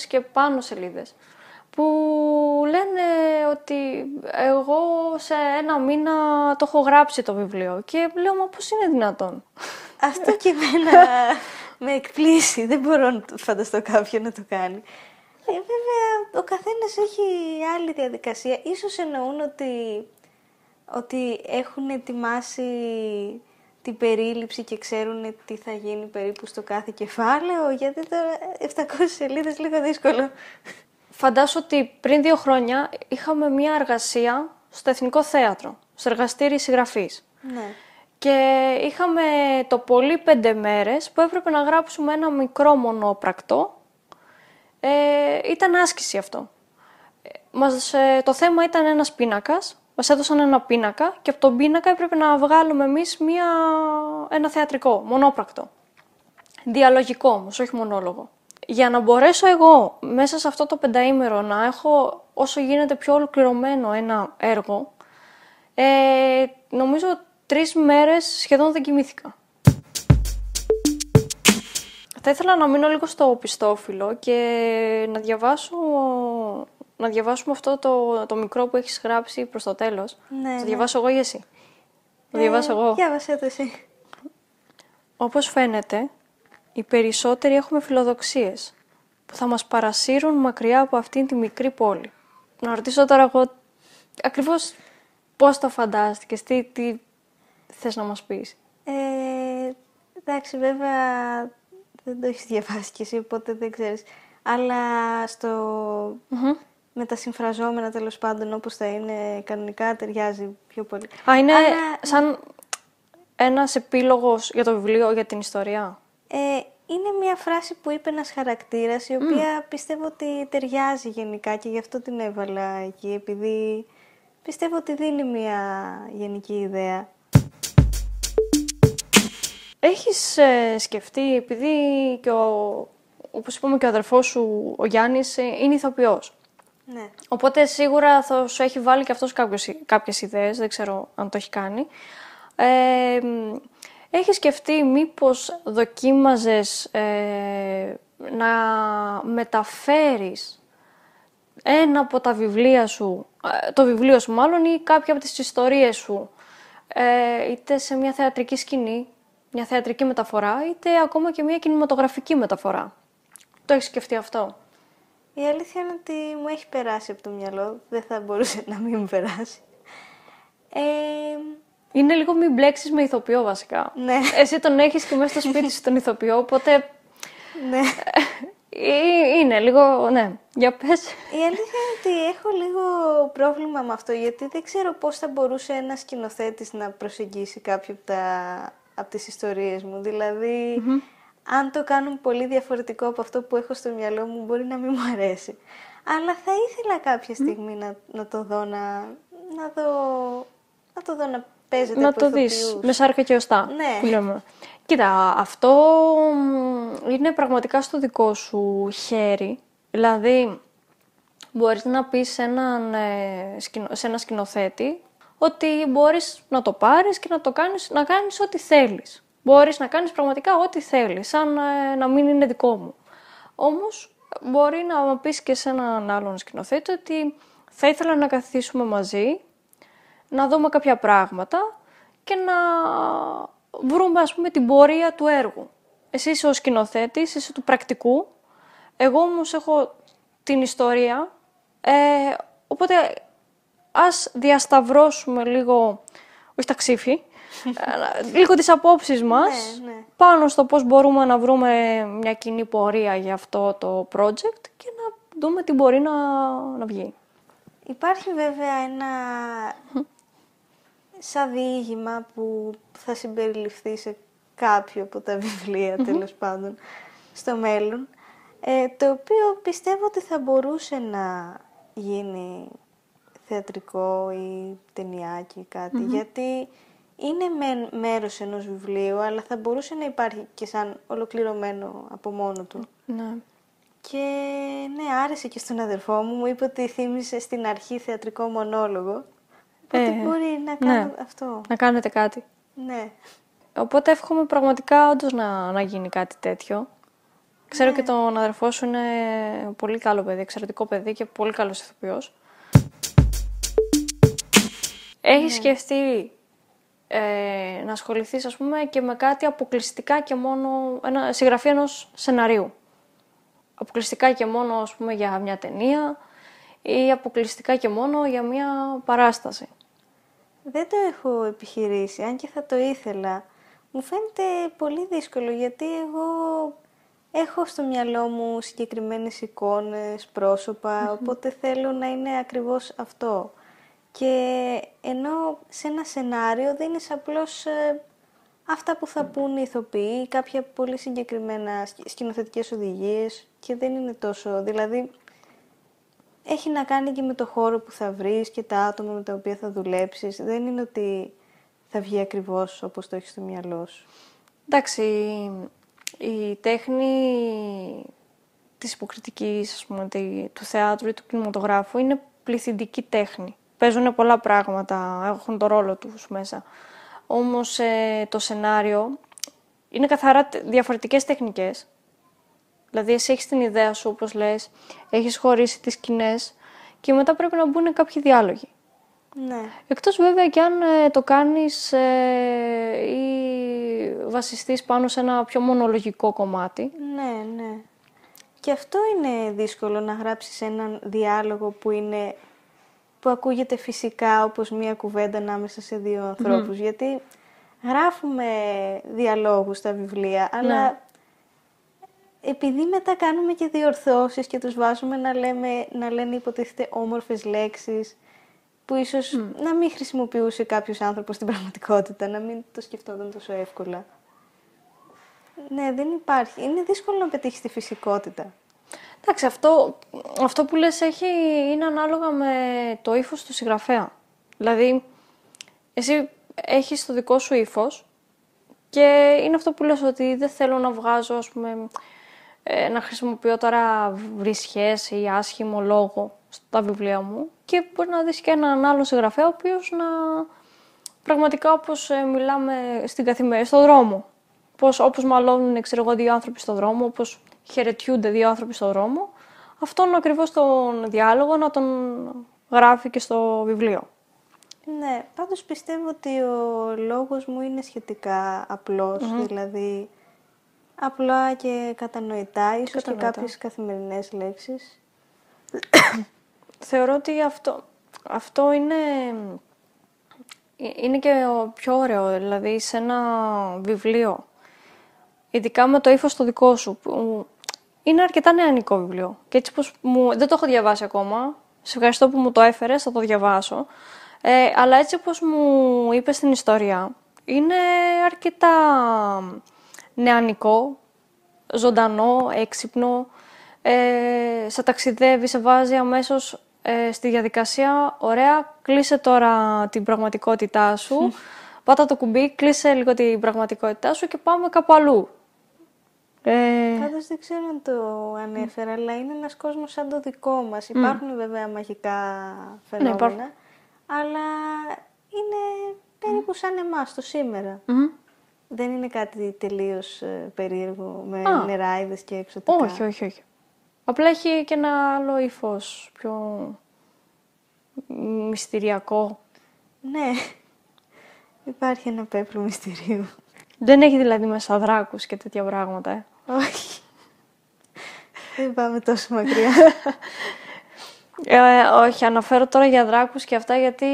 [SPEAKER 1] και πάνω σελίδες. Που λένε ότι εγώ σε ένα μήνα το έχω γράψει το βιβλίο. Και λέω, μα πώς είναι δυνατόν;
[SPEAKER 2] Αυτό και εμένα με εκπλήσει. Δεν μπορώ να το φανταστώ κάποιον να το κάνει. Ε, βέβαια, ο καθένας έχει άλλη διαδικασία. Ίσως εννοούν ότι, ότι έχουν ετοιμάσει την περίληψη και ξέρουν τι θα γίνει περίπου στο κάθε κεφάλαιο, γιατί τώρα 700 σελίδες λίγο δύσκολο.
[SPEAKER 1] Φαντάσου ότι πριν δύο χρόνια είχαμε μία εργασία στο Εθνικό Θέατρο, στο εργαστήρι συγγραφής.
[SPEAKER 2] Ναι.
[SPEAKER 1] Και είχαμε το πολύ πέντε μέρες που έπρεπε να γράψουμε ένα μικρό μονόπρακτο. Ε, ήταν άσκηση αυτό. Ε, Μας, ε, το θέμα ήταν ένας πίνακας. Μας έδωσαν ένα πίνακα και από τον πίνακα έπρεπε να βγάλουμε εμείς μία, ένα θεατρικό, μονόπρακτο. Διαλογικό όμως, όχι μονόλογο. Για να μπορέσω εγώ μέσα σε αυτό το πενταήμερο να έχω όσο γίνεται πιο ολοκληρωμένο ένα έργο, ε, νομίζω τρεις μέρες σχεδόν δεν κοιμήθηκα. Θα ήθελα να μείνω λίγο στο πιστόφυλλο και να διαβάσω να διαβάσουμε αυτό το, το μικρό που έχεις γράψει προς το τέλος.
[SPEAKER 2] Ναι,
[SPEAKER 1] Θα
[SPEAKER 2] ναι.
[SPEAKER 1] διαβάσω εγώ ή εσύ; Θα διαβάσω εγώ.
[SPEAKER 2] Διάβασέ το εσύ.
[SPEAKER 1] Όπως φαίνεται, οι περισσότεροι έχουμε φιλοδοξίες που θα μας παρασύρουν μακριά από αυτήν τη μικρή πόλη. Να ρωτήσω τώρα εγώ ακριβώς πώς το φαντάστηκες, τι, τι θες να μας πεις.
[SPEAKER 2] Ε, εντάξει, βέβαια δεν το έχεις διαβάσει κι εσύ, οπότε δεν ξέρεις. Αλλά στο... με τα συμφραζόμενα τέλος πάντων όπως θα είναι κανονικά ταιριάζει πιο πολύ.
[SPEAKER 1] Α, είναι
[SPEAKER 2] Αλλά,
[SPEAKER 1] σαν ένας επίλογος για το βιβλίο, για την ιστορία;
[SPEAKER 2] Ε, είναι μια φράση που είπε ένας χαρακτήρας η οποία πιστεύω ότι ταιριάζει γενικά και γι' αυτό την έβαλα εκεί επειδή πιστεύω ότι δίνει μια γενική ιδέα.
[SPEAKER 1] Έχεις ε, σκεφτεί, επειδή και ο, όπως είπαμε και ο αδερφός σου, ο Γιάννης, ε, είναι ηθοποιός.
[SPEAKER 2] Ναι.
[SPEAKER 1] Οπότε σίγουρα θα σου έχει βάλει και αυτός κάποιες, κάποιες ιδέες, δεν ξέρω αν το έχει κάνει. Ε, μ, έχεις σκεφτεί μήπως δοκίμαζες ε, να μεταφέρεις ένα από τα βιβλία σου, ε, το βιβλίο σου μάλλον ή κάποια από τις ιστορίες σου, ε, είτε σε μια θεατρική σκηνή, μια θεατρική μεταφορά, είτε ακόμα και μια κινηματογραφική μεταφορά; Το έχεις σκεφτεί αυτό;
[SPEAKER 2] Η αλήθεια είναι ότι μου έχει περάσει από το μυαλό. Δεν θα μπορούσε να μην μου περάσει. Ε,
[SPEAKER 1] Είναι λίγο μην μπλέξεις με ηθοποιό βασικά.
[SPEAKER 2] ναι,
[SPEAKER 1] Εσύ τον έχεις και μέσα στο σπίτι σου τον ηθοποιό, οπότε
[SPEAKER 2] ναι.
[SPEAKER 1] ε, είναι λίγο, ναι, για πες.
[SPEAKER 2] Η αλήθεια είναι ότι έχω λίγο πρόβλημα με αυτό, γιατί δεν ξέρω πώς θα μπορούσε ένας σκηνοθέτης να προσεγγίσει κάποια από, τα, από τις ιστορίες μου. δηλαδη αν το κάνουν πολύ διαφορετικό από αυτό που έχω στο μυαλό μου, μπορεί να μην μου αρέσει. Αλλά θα ήθελα κάποια στιγμή να, να το δω, να, να, δω, να το δω να παίζεται
[SPEAKER 1] να
[SPEAKER 2] από
[SPEAKER 1] το δεις
[SPEAKER 2] ηθοποιούς.
[SPEAKER 1] με σάρκα και οστά.
[SPEAKER 2] Ναι.
[SPEAKER 1] Που λέμε. Κοίτα, αυτό μ, είναι πραγματικά στο δικό σου χέρι. Δηλαδή, μπορείς να πεις σε, έναν, ε, σκηνο- σε ένα σκηνοθέτη ότι μπορείς να το πάρεις και να, το κάνεις, να κάνεις ό,τι θέλεις. Μπορείς να κάνεις πραγματικά ό,τι θέλεις, σαν ε, να μην είναι δικό μου. Όμως, μπορεί να πεις και σε έναν άλλον σκηνοθέτη ότι θα ήθελα να καθίσουμε μαζί, να δούμε κάποια πράγματα και να βρούμε ας πούμε την πορεία του έργου. Εσύ είσαι ο σκηνοθέτης, είσαι του πρακτικού, εγώ όμως έχω την ιστορία, ε, οπότε ας διασταυρώσουμε λίγο, όχι τα ξύφη, ε, λίγο τις απόψεις μας
[SPEAKER 2] Ναι, ναι.
[SPEAKER 1] πάνω στο πώς μπορούμε να βρούμε μια κοινή πορεία για αυτό το project και να δούμε τι μπορεί να, να βγει.
[SPEAKER 2] Υπάρχει βέβαια ένα σαν διήγημα που θα συμπεριληφθεί σε κάποιο από τα βιβλία τέλος πάντων στο μέλλον ε, το οποίο πιστεύω ότι θα μπορούσε να γίνει θεατρικό ή ταινιάκι ή κάτι γιατί είναι μεν μέρος ενός βιβλίου αλλά θα μπορούσε να υπάρχει και σαν ολοκληρωμένο από μόνο του.
[SPEAKER 1] Ναι.
[SPEAKER 2] Και ναι, άρεσε και στον αδερφό μου. Μου είπε ότι θύμισε στην αρχή θεατρικό μονόλογο. Οπότε
[SPEAKER 1] Ε,
[SPEAKER 2] μπορεί να κάνω
[SPEAKER 1] ναι.
[SPEAKER 2] αυτό.
[SPEAKER 1] Να κάνετε κάτι.
[SPEAKER 2] Ναι.
[SPEAKER 1] Οπότε εύχομαι πραγματικά όντως να, να γίνει κάτι τέτοιο. Ξέρω και τον αδερφό σου είναι πολύ καλό παιδί, εξαιρετικό παιδί και πολύ καλός ηθοποιός. Έχεις σκεφτεί ε, να ασχοληθείς ας πούμε και με κάτι αποκλειστικά και μόνο, ένα, συγγραφή ενός σεναρίου. Αποκλειστικά και μόνο ας πούμε για μια ταινία ή αποκλειστικά και μόνο για μια παράσταση;
[SPEAKER 2] Δεν το έχω επιχειρήσει, αν και θα το ήθελα. Μου φαίνεται πολύ δύσκολο γιατί εγώ έχω στο μυαλό μου συγκεκριμένες εικόνες, πρόσωπα, οπότε θέλω να είναι ακριβώς αυτό. Και ενώ σε ένα σενάριο δίνεις απλώς ε, αυτά που θα πούν οι ηθοποιοί, κάποια πολύ συγκεκριμένα σκη- σκηνοθετικές οδηγίες και δεν είναι τόσο... Δηλαδή, έχει να κάνει και με το χώρο που θα βρεις και τα άτομα με τα οποία θα δουλέψεις. Δεν είναι ότι θα βγει ακριβώς όπως το έχεις στο μυαλό σου.
[SPEAKER 1] Εντάξει, η τέχνη της υποκριτικής, ας πούμε, τη- του θεάτρου ή του κινηματογράφου είναι πληθυντική τέχνη. Παίζουν πολλά πράγματα, έχουν το ρόλο τους μέσα. Όμως ε, το σενάριο είναι καθαρά τε- διαφορετικές τεχνικές. Δηλαδή εσύ έχεις την ιδέα σου, όπως λες, έχεις χωρίσει τις σκηνές και μετά πρέπει να μπουν κάποιοι διάλογοι.
[SPEAKER 2] Ναι.
[SPEAKER 1] Εκτός βέβαια και αν ε, το κάνεις ε, ή βασιστείς πάνω σε ένα πιο μονολογικό κομμάτι.
[SPEAKER 2] Ναι, ναι. Και αυτό είναι δύσκολο να γράψεις έναν διάλογο που είναι που ακούγεται φυσικά όπως μία κουβέντα ανάμεσα σε δύο ανθρώπους. Γιατί γράφουμε διαλόγους στα βιβλία, αλλά επειδή μετά κάνουμε και διορθώσεις και τους βάζουμε να, λέμε, να λένε υποτίθεται όμορφες λέξεις που ίσως να μην χρησιμοποιούσε κάποιος άνθρωπος στην πραγματικότητα, να μην το σκεφτόταν τόσο εύκολα. Ναι, δεν υπάρχει. Είναι δύσκολο να πετύχεις τη φυσικότητα.
[SPEAKER 1] Εντάξει, αυτό, αυτό που λες έχει, είναι ανάλογα με το ύφος του συγγραφέα. Δηλαδή, εσύ έχεις το δικό σου ύφος και είναι αυτό που λες ότι δεν θέλω να βγάζω, ας πούμε, ε, να χρησιμοποιώ τώρα βρισχές ή άσχημο λόγο στα βιβλία μου και μπορεί να δεις και έναν άλλο συγγραφέα ο οποίος να πραγματικά όπως ε, μιλάμε στην καθημερινή, στον δρόμο. Πώς, όπως μαλώνουν ξέρω εγώ, δύο άνθρωποι στον δρόμο, όπως χαιρετιούνται δύο άνθρωποι στον δρόμο, αυτόν ακριβώς τον διάλογο να τον γράφει και στο βιβλίο.
[SPEAKER 2] Ναι, πάντως πιστεύω ότι ο λόγος μου είναι σχετικά δηλαδή απλά και κατανοητά, ίσως κατανοητά. και κάποιες καθημερινές λέξεις.
[SPEAKER 1] Θεωρώ ότι αυτό, αυτό είναι, είναι και πιο ωραίο, δηλαδή σε ένα βιβλίο, ειδικά με το ύφος το δικό σου, που είναι αρκετά νεανικό βιβλίο. Και έτσι πως μου, δεν το έχω διαβάσει ακόμα, σε ευχαριστώ που μου το έφερες, θα το διαβάσω. Ε, αλλά έτσι όπως μου είπες στην ιστορία, είναι αρκετά νεανικό, ζωντανό, έξυπνο, ε, σε ταξιδεύει, σε βάζει αμέσως ε, στη διαδικασία. Ωραία, κλείσε τώρα την πραγματικότητά σου, πάτα το κουμπί, κλείσε λίγο την πραγματικότητά σου και πάμε κάπου αλλού.
[SPEAKER 2] Ε... Πάντως δεν ξέρω αν το ανέφερα, αλλά είναι ένας κόσμος σαν το δικό μας. Υπάρχουν βέβαια μαγικά ναι, φαινόμενα, αλλά είναι περίπου σαν εμάς το σήμερα. Δεν είναι κάτι τελείως ε, περίεργο με Α. νεράιδες και εξωτικά.
[SPEAKER 1] Όχι, όχι, όχι. Απλά έχει και ένα άλλο ύφος πιο μυστηριακό.
[SPEAKER 2] Ναι, υπάρχει ένα πέπλο μυστηρίου.
[SPEAKER 1] Δεν έχει δηλαδή μέσα δράκους και τέτοια πράγματα, ε.
[SPEAKER 2] Όχι. Δεν πάμε τόσο μακριά.
[SPEAKER 1] Ε, όχι, αναφέρω τώρα για δράκους και αυτά γιατί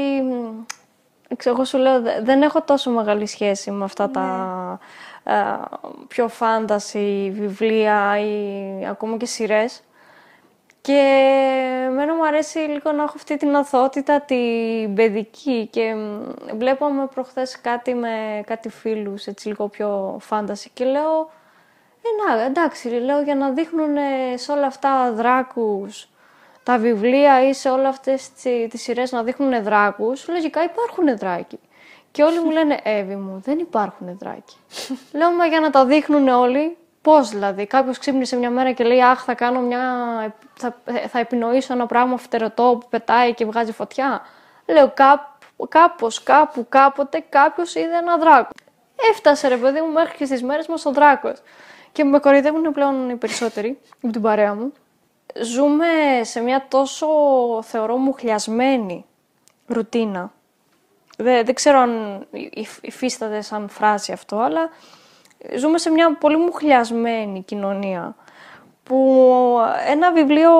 [SPEAKER 1] εγώ σου λέω δεν έχω τόσο μεγάλη σχέση με αυτά τα ναι. ε, πιο φάνταση βιβλία ή ακόμα και σειρές. Και εμένα μου αρέσει λίγο να έχω αυτή την αθότητα, την παιδική και βλέπαμε προχθές κάτι με κάτι φίλους, έτσι λίγο πιο φάνταση και λέω, ε, να, εντάξει, λέω για να δείχνουν σε όλα αυτά δράκους, τα βιβλία ή σε όλα αυτές τις σειρές να δείχνουν δράκους, λογικά υπάρχουν δράκοι. Και όλοι μου λένε, Εύη μου, δεν υπάρχουν δράκοι. Λέω, μα για να τα δείχνουν όλοι, Πώς δηλαδή, κάποιος ξύπνησε μια μέρα και λέει Αχ, θα κάνω μια. θα, θα επινοήσω ένα πράγμα φτερωτό που πετάει και βγάζει φωτιά. Λέω κάπως, κάπου, κάποτε κάποιος είδε ένα δράκο. Έφτασε ρε παιδί μου μέχρι και στις μέρες μας ο δράκος. Και με κοροϊδεύουν πλέον οι περισσότεροι από την παρέα μου. Ζούμε σε μια τόσο, θεωρώ, μουχλιασμένη ρουτίνα. Δεν, δεν ξέρω αν υφίσταται σαν φράση αυτό, αλλά ζούμε σε μια πολύ μουχλιασμένη κοινωνία που ένα βιβλίο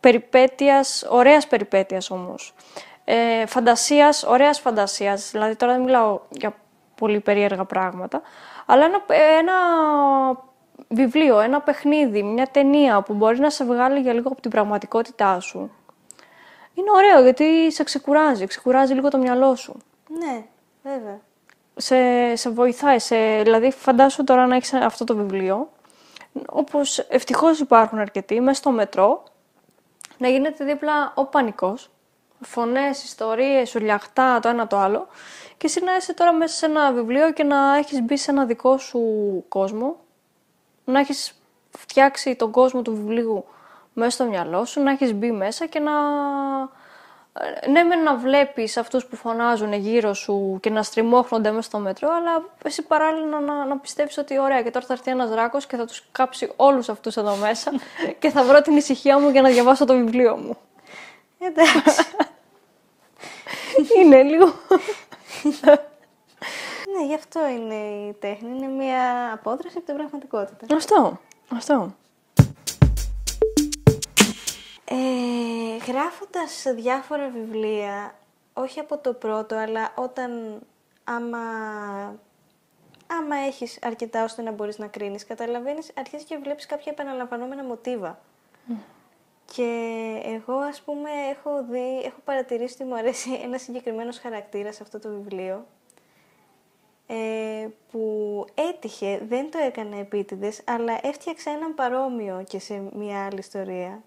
[SPEAKER 1] περιπέτειας, ωραίας περιπέτειας όμως, ε, φαντασίας, ωραίας φαντασίας, δηλαδή τώρα δεν μιλάω για πολύ περίεργα πράγματα, αλλά ένα, ένα βιβλίο, ένα παιχνίδι, μια ταινία που μπορείς να σε βγάλει για λίγο από την πραγματικότητά σου. Είναι ωραίο γιατί σε ξεκουράζει, ξεκουράζει λίγο το μυαλό σου.
[SPEAKER 2] Ναι, βέβαια
[SPEAKER 1] σε, σε βοηθάει. Σε, δηλαδή, φαντάσου τώρα να έχεις αυτό το βιβλίο, όπως ευτυχώς υπάρχουν αρκετοί, μέσα στο μετρό, να γίνεται δίπλα ο πανικός, φωνές, ιστορίες, ουλιαχτά, το ένα το άλλο, και εσύ να είσαι τώρα μέσα σε ένα βιβλίο και να έχεις μπει σε ένα δικό σου κόσμο, να έχεις φτιάξει τον κόσμο του βιβλίου μέσα στο μυαλό σου, να έχεις μπει μέσα και να ναι, με να βλέπεις αυτούς που φωνάζουν γύρω σου και να στριμώχνονται μέσα στο μέτρο, αλλά εσύ παράλληλα να, να πιστεύει ότι ωραία, και τώρα θα έρθει ένας δράκος και θα τους κάψει όλους αυτούς εδώ μέσα και θα βρω την ησυχία μου για να διαβάσω το βιβλίο μου.
[SPEAKER 2] Εντάξει.
[SPEAKER 1] είναι λίγο.
[SPEAKER 2] ναι, γι' αυτό είναι η τέχνη. Είναι μια απόδραση από την πραγματικότητα.
[SPEAKER 1] Αυτό. Αυτό.
[SPEAKER 2] Ε, γράφοντας διάφορα βιβλία, όχι από το πρώτο, αλλά όταν άμα, άμα έχεις αρκετά ώστε να μπορείς να κρίνεις, καταλαβαίνεις, αρχίζεις και βλέπεις κάποια επαναλαμβανόμενα μοτίβα. Και εγώ, ας πούμε, έχω δει, έχω παρατηρήσει ότι μου αρέσει ένα συγκεκριμένος χαρακτήρας σε αυτό το βιβλίο, ε, που έτυχε, δεν το έκανε επίτηδες, αλλά έφτιαξε έναν παρόμοιο και σε μια άλλη ιστορία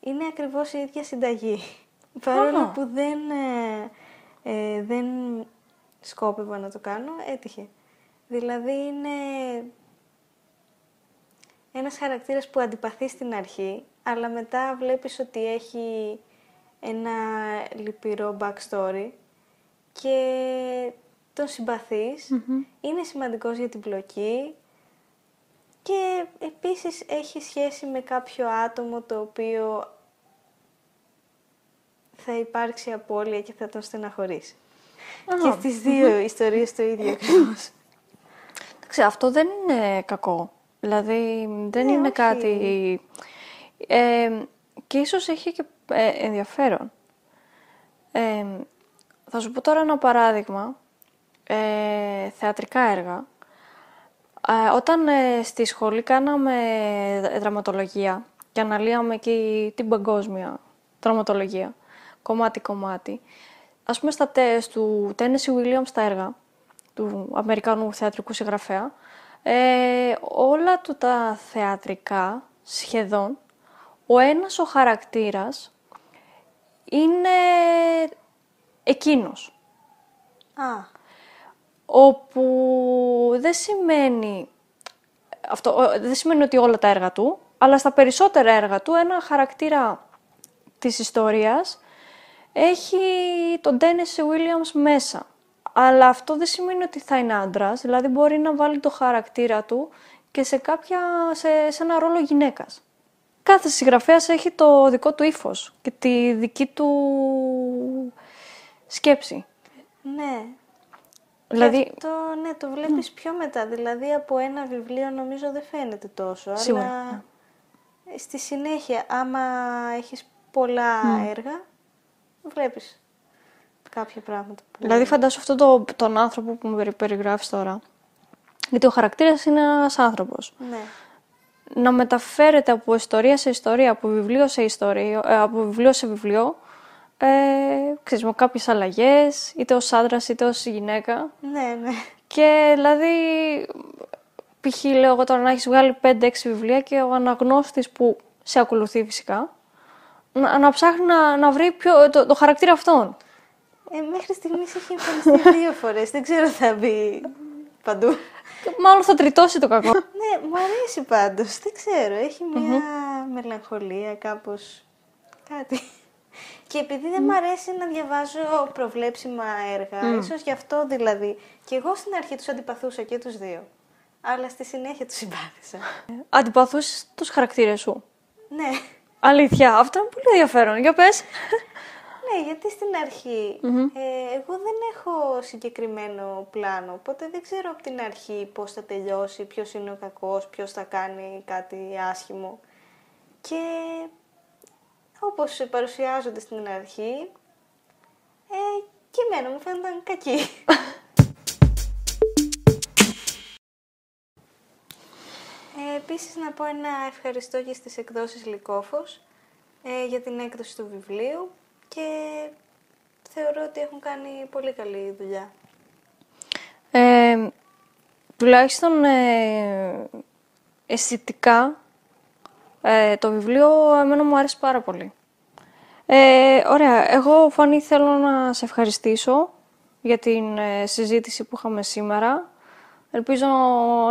[SPEAKER 2] είναι ακριβώς η ίδια συνταγή. Παρόλο που δεν, ε, ε, δεν σκόπευα να το κάνω, έτυχε. Δηλαδή είναι ένας χαρακτήρας που αντιπαθεί στην αρχή, αλλά μετά βλέπεις ότι έχει ένα λυπηρό backstory και τον συμπαθεις είναι σημαντικός για την πλοκή και επίσης έχει σχέση με κάποιο άτομο το οποίο θα υπάρξει απώλεια και θα τον στεναχωρήσει. Και στις δύο ιστορίες το ίδιο ακριβώς.
[SPEAKER 1] Εντάξει, αυτό δεν είναι κακό. Δηλαδή, δεν
[SPEAKER 2] Ναι,
[SPEAKER 1] είναι
[SPEAKER 2] όχι.
[SPEAKER 1] κάτι... Ε, και ίσως έχει και ε, ενδιαφέρον. Ε, θα σου πω τώρα ένα παράδειγμα. Ε, θεατρικά έργα. Ε, όταν ε, στη σχολή κάναμε δραματολογία και αναλύαμε και την παγκόσμια δραματολογία, κομμάτι-κομμάτι, ας πούμε στα τεστ του Tennessee Williams τα έργα, του Αμερικανού θεατρικού συγγραφέα, ε, όλα του τα θεατρικά, σχεδόν, ο ένας ο χαρακτήρας είναι εκείνος.
[SPEAKER 2] Α,
[SPEAKER 1] Όπου δεν σημαίνει, αυτό, ο- δεν σημαίνει ότι όλα τα έργα του, αλλά στα περισσότερα έργα του ένα χαρακτήρα της ιστορίας έχει τον Tennessee Williams μέσα. Αλλά αυτό δεν σημαίνει ότι θα είναι άντρας, δηλαδή μπορεί να βάλει το χαρακτήρα του και σε, κάποια, σε, σε ένα ρόλο γυναίκας. Κάθε συγγραφέας έχει το δικό του ύφος και τη δική του σκέψη.
[SPEAKER 2] ναι.
[SPEAKER 1] Δηλαδή,
[SPEAKER 2] Και αυτό, ναι, το βλέπεις πιο μετά. Δηλαδή, από ένα βιβλίο νομίζω δεν φαίνεται τόσο.
[SPEAKER 1] Σίγουρα,
[SPEAKER 2] Αλλά στη συνέχεια, άμα έχεις πολλά έργα, βλέπεις κάποια πράγματα που...
[SPEAKER 1] Δηλαδή φαντάσου αυτόν το, τον άνθρωπο που μου περι- περιγράφεις τώρα. Γιατί ο χαρακτήρας είναι ένας άνθρωπος.
[SPEAKER 2] Ναι.
[SPEAKER 1] Να μεταφέρεται από ιστορία σε ιστορία, από βιβλίο σε ιστορία, ε, από βιβλίο σε βιβλίο, ε, ξέρεις, με κάποιες αλλαγές, είτε ως άντρας είτε ως γυναίκα.
[SPEAKER 2] Ναι, ναι.
[SPEAKER 1] Και δηλαδή, π.χ. λέω εγώ τώρα να έχεις βγάλει 5-6 βιβλία και ο αναγνώστης που σε ακολουθεί φυσικά, να, να ψάχνει να, να βρει ποιο, το, το χαρακτήρα αυτόν.
[SPEAKER 2] Ε, μέχρι στιγμής έχει εμφανιστεί δύο φορές. Δεν ξέρω θα μπει παντού.
[SPEAKER 1] Και Μάλλον θα τριτώσει το κακό.
[SPEAKER 2] ναι, μου αρέσει πάντως. Δεν ξέρω. Έχει μια μελαγχολία κάπως... Κάτι. Και επειδή δεν μου αρέσει να διαβάζω προβλέψιμα έργα, ίσως γι' αυτό δηλαδή. Και εγώ στην αρχή τους αντιπαθούσα και τους δύο. Αλλά στη συνέχεια τους συμπάθησα.
[SPEAKER 1] Αντιπαθούς τους χαρακτήρες σου.
[SPEAKER 2] ναι.
[SPEAKER 1] Αλήθεια, αυτό είναι πολύ ενδιαφέρον. Για πες.
[SPEAKER 2] Ναι, γιατί στην αρχη ε, εγώ δεν έχω συγκεκριμένο πλάνο, οπότε δεν ξέρω από την αρχή πώς θα τελειώσει, ποιος είναι ο κακός, ποιος θα κάνει κάτι άσχημο. Και όπως παρουσιάζονται στην αρχή, ε, και εμένα μου φαίνονταν κακοί. Ε, επίσης να πω ένα ευχαριστώ και στις εκδόσεις Λυκόφος ε, για την έκδοση του βιβλίου και θεωρώ ότι έχουν κάνει πολύ καλή δουλειά.
[SPEAKER 1] Ε, τουλάχιστον ε, αισθητικά ε, το βιβλίο εμένα μου άρεσε πάρα πολύ. Ε, ωραία, εγώ Φανή θέλω να σε ευχαριστήσω για την ε, συζήτηση που είχαμε σήμερα. Ελπίζω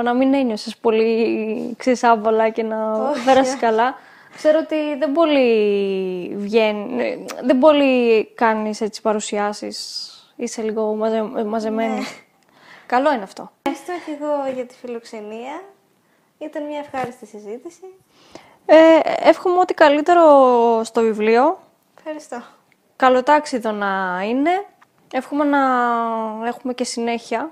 [SPEAKER 1] να μην ένιωσες πολύ ξεσάβολα και να
[SPEAKER 2] Όχι.
[SPEAKER 1] πέρασεις καλά. Ξέρω ότι δεν πολύ βγαίνει, ε, δεν πολύ κάνεις έτσι παρουσιάσεις. Είσαι λίγο μαζε, μαζεμένη.
[SPEAKER 2] Ναι.
[SPEAKER 1] Καλό είναι αυτό.
[SPEAKER 2] Ευχαριστώ και εγώ για τη φιλοξενία. Ήταν μια ευχάριστη συζήτηση.
[SPEAKER 1] Ε, εύχομαι ό,τι καλύτερο στο βιβλίο.
[SPEAKER 2] Ευχαριστώ.
[SPEAKER 1] Καλοτάξιδο να είναι. Εύχομαι να έχουμε και συνέχεια